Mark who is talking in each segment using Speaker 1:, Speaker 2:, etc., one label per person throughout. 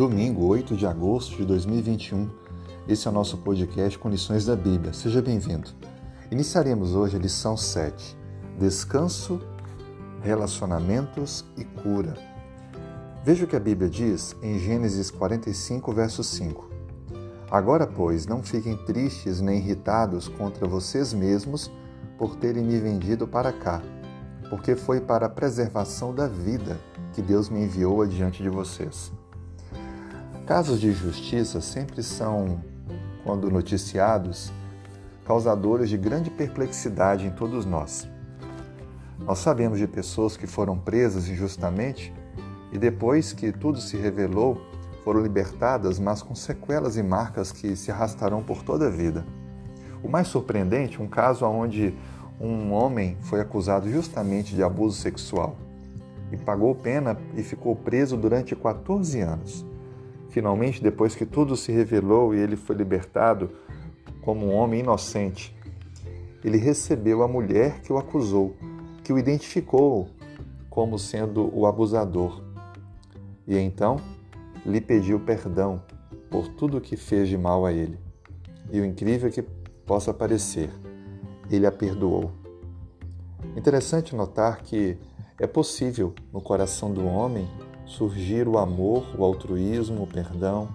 Speaker 1: Domingo, 8 de agosto de 2021. Esse é o nosso podcast com lições da Bíblia. Seja bem-vindo. Iniciaremos hoje a lição 7: Descanso, relacionamentos e cura. Veja o que a Bíblia diz em Gênesis 45, verso 5. Agora, pois, não fiquem tristes nem irritados contra vocês mesmos por terem me vendido para cá, porque foi para a preservação da vida que Deus me enviou adiante de vocês. Casos de injustiça sempre são, quando noticiados, causadores de grande perplexidade em todos nós. Nós sabemos de pessoas que foram presas injustamente e depois que tudo se revelou, foram libertadas, mas com sequelas e marcas que se arrastarão por toda a vida. O mais surpreendente, um caso onde um homem foi acusado justamente de abuso sexual e pagou pena e ficou preso durante 14 anos. Finalmente, depois que tudo se revelou e ele foi libertado como um homem inocente, ele recebeu a mulher que o acusou, que o identificou como sendo o abusador. E então lhe pediu perdão por tudo que fez de mal a ele. E o incrível que possa parecer, ele a perdoou. Interessante notar que é possível no coração do homem surgir o amor, o altruísmo, o perdão,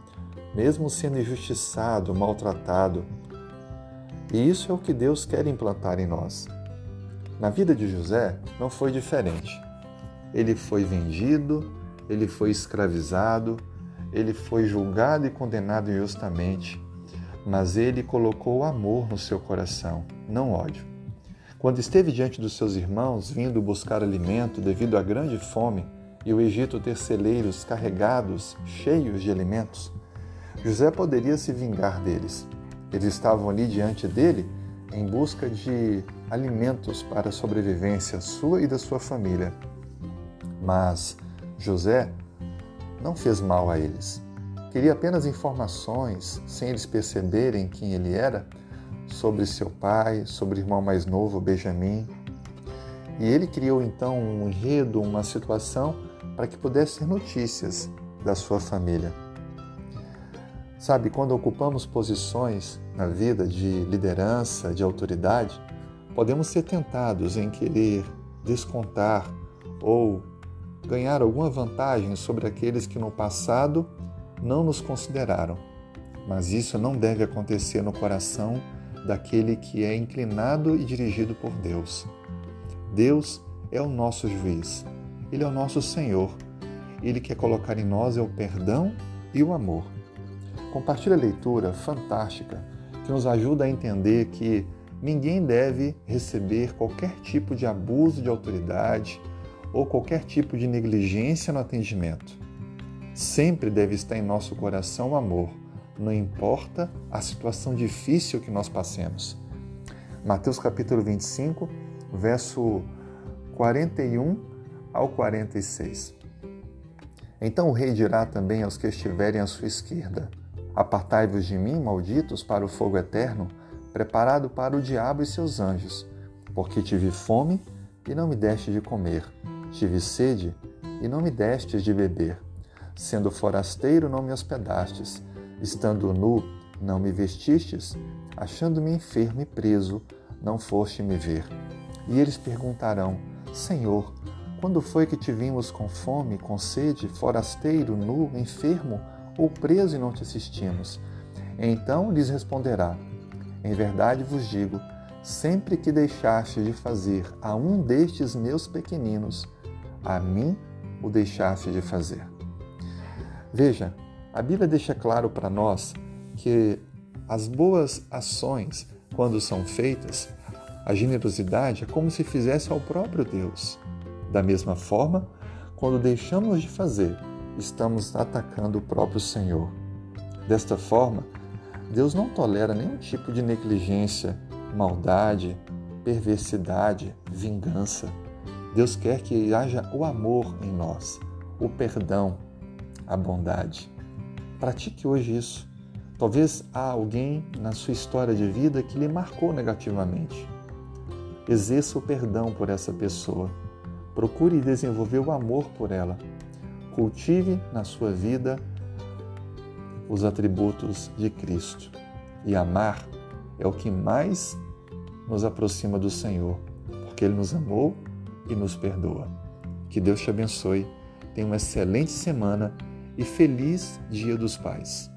Speaker 1: mesmo sendo injustiçado, maltratado. E isso é o que Deus quer implantar em nós. Na vida de José não foi diferente. Ele foi vendido, ele foi escravizado, ele foi julgado e condenado injustamente, mas ele colocou amor no seu coração, não ódio. Quando esteve diante dos seus irmãos, vindo buscar alimento devido à grande fome e o Egito ter celeiros carregados, cheios de alimentos, José poderia se vingar deles. Eles estavam ali diante dele em busca de alimentos para a sobrevivência sua e da sua família. Mas José não fez mal a eles. Queria apenas informações, sem eles perceberem quem ele era sobre seu pai, sobre o irmão mais novo, Benjamim. E ele criou então um enredo, uma situação para que pudesse ter notícias da sua família. Sabe, quando ocupamos posições na vida de liderança, de autoridade, podemos ser tentados em querer descontar ou ganhar alguma vantagem sobre aqueles que no passado não nos consideraram. Mas isso não deve acontecer no coração daquele que é inclinado e dirigido por Deus. Deus é o nosso juiz, Ele é o nosso Senhor. Ele quer colocar em nós é o perdão e o amor. Compartilhe a leitura fantástica que nos ajuda a entender que ninguém deve receber qualquer tipo de abuso de autoridade ou qualquer tipo de negligência no atendimento. Sempre deve estar em nosso coração o amor não importa a situação difícil que nós passemos. Mateus capítulo 25, verso 41 ao 46. Então o rei dirá também aos que estiverem à sua esquerda: Apartai-vos de mim, malditos, para o fogo eterno, preparado para o diabo e seus anjos, porque tive fome e não me deste de comer, tive sede e não me destes de beber, sendo forasteiro não me hospedastes Estando nu, não me vestistes, achando-me enfermo e preso, não foste me ver. E eles perguntarão: Senhor, quando foi que te vimos com fome, com sede, forasteiro, nu, enfermo ou preso e não te assistimos? Então lhes responderá: Em verdade vos digo, sempre que deixaste de fazer a um destes meus pequeninos, a mim o deixaste de fazer. Veja, a Bíblia deixa claro para nós que as boas ações, quando são feitas, a generosidade é como se fizesse ao próprio Deus. Da mesma forma, quando deixamos de fazer, estamos atacando o próprio Senhor. Desta forma, Deus não tolera nenhum tipo de negligência, maldade, perversidade, vingança. Deus quer que haja o amor em nós, o perdão, a bondade. Pratique hoje isso. Talvez há alguém na sua história de vida que lhe marcou negativamente. Exerça o perdão por essa pessoa. Procure desenvolver o amor por ela. Cultive na sua vida os atributos de Cristo. E amar é o que mais nos aproxima do Senhor, porque Ele nos amou e nos perdoa. Que Deus te abençoe. Tenha uma excelente semana e feliz Dia dos Pais.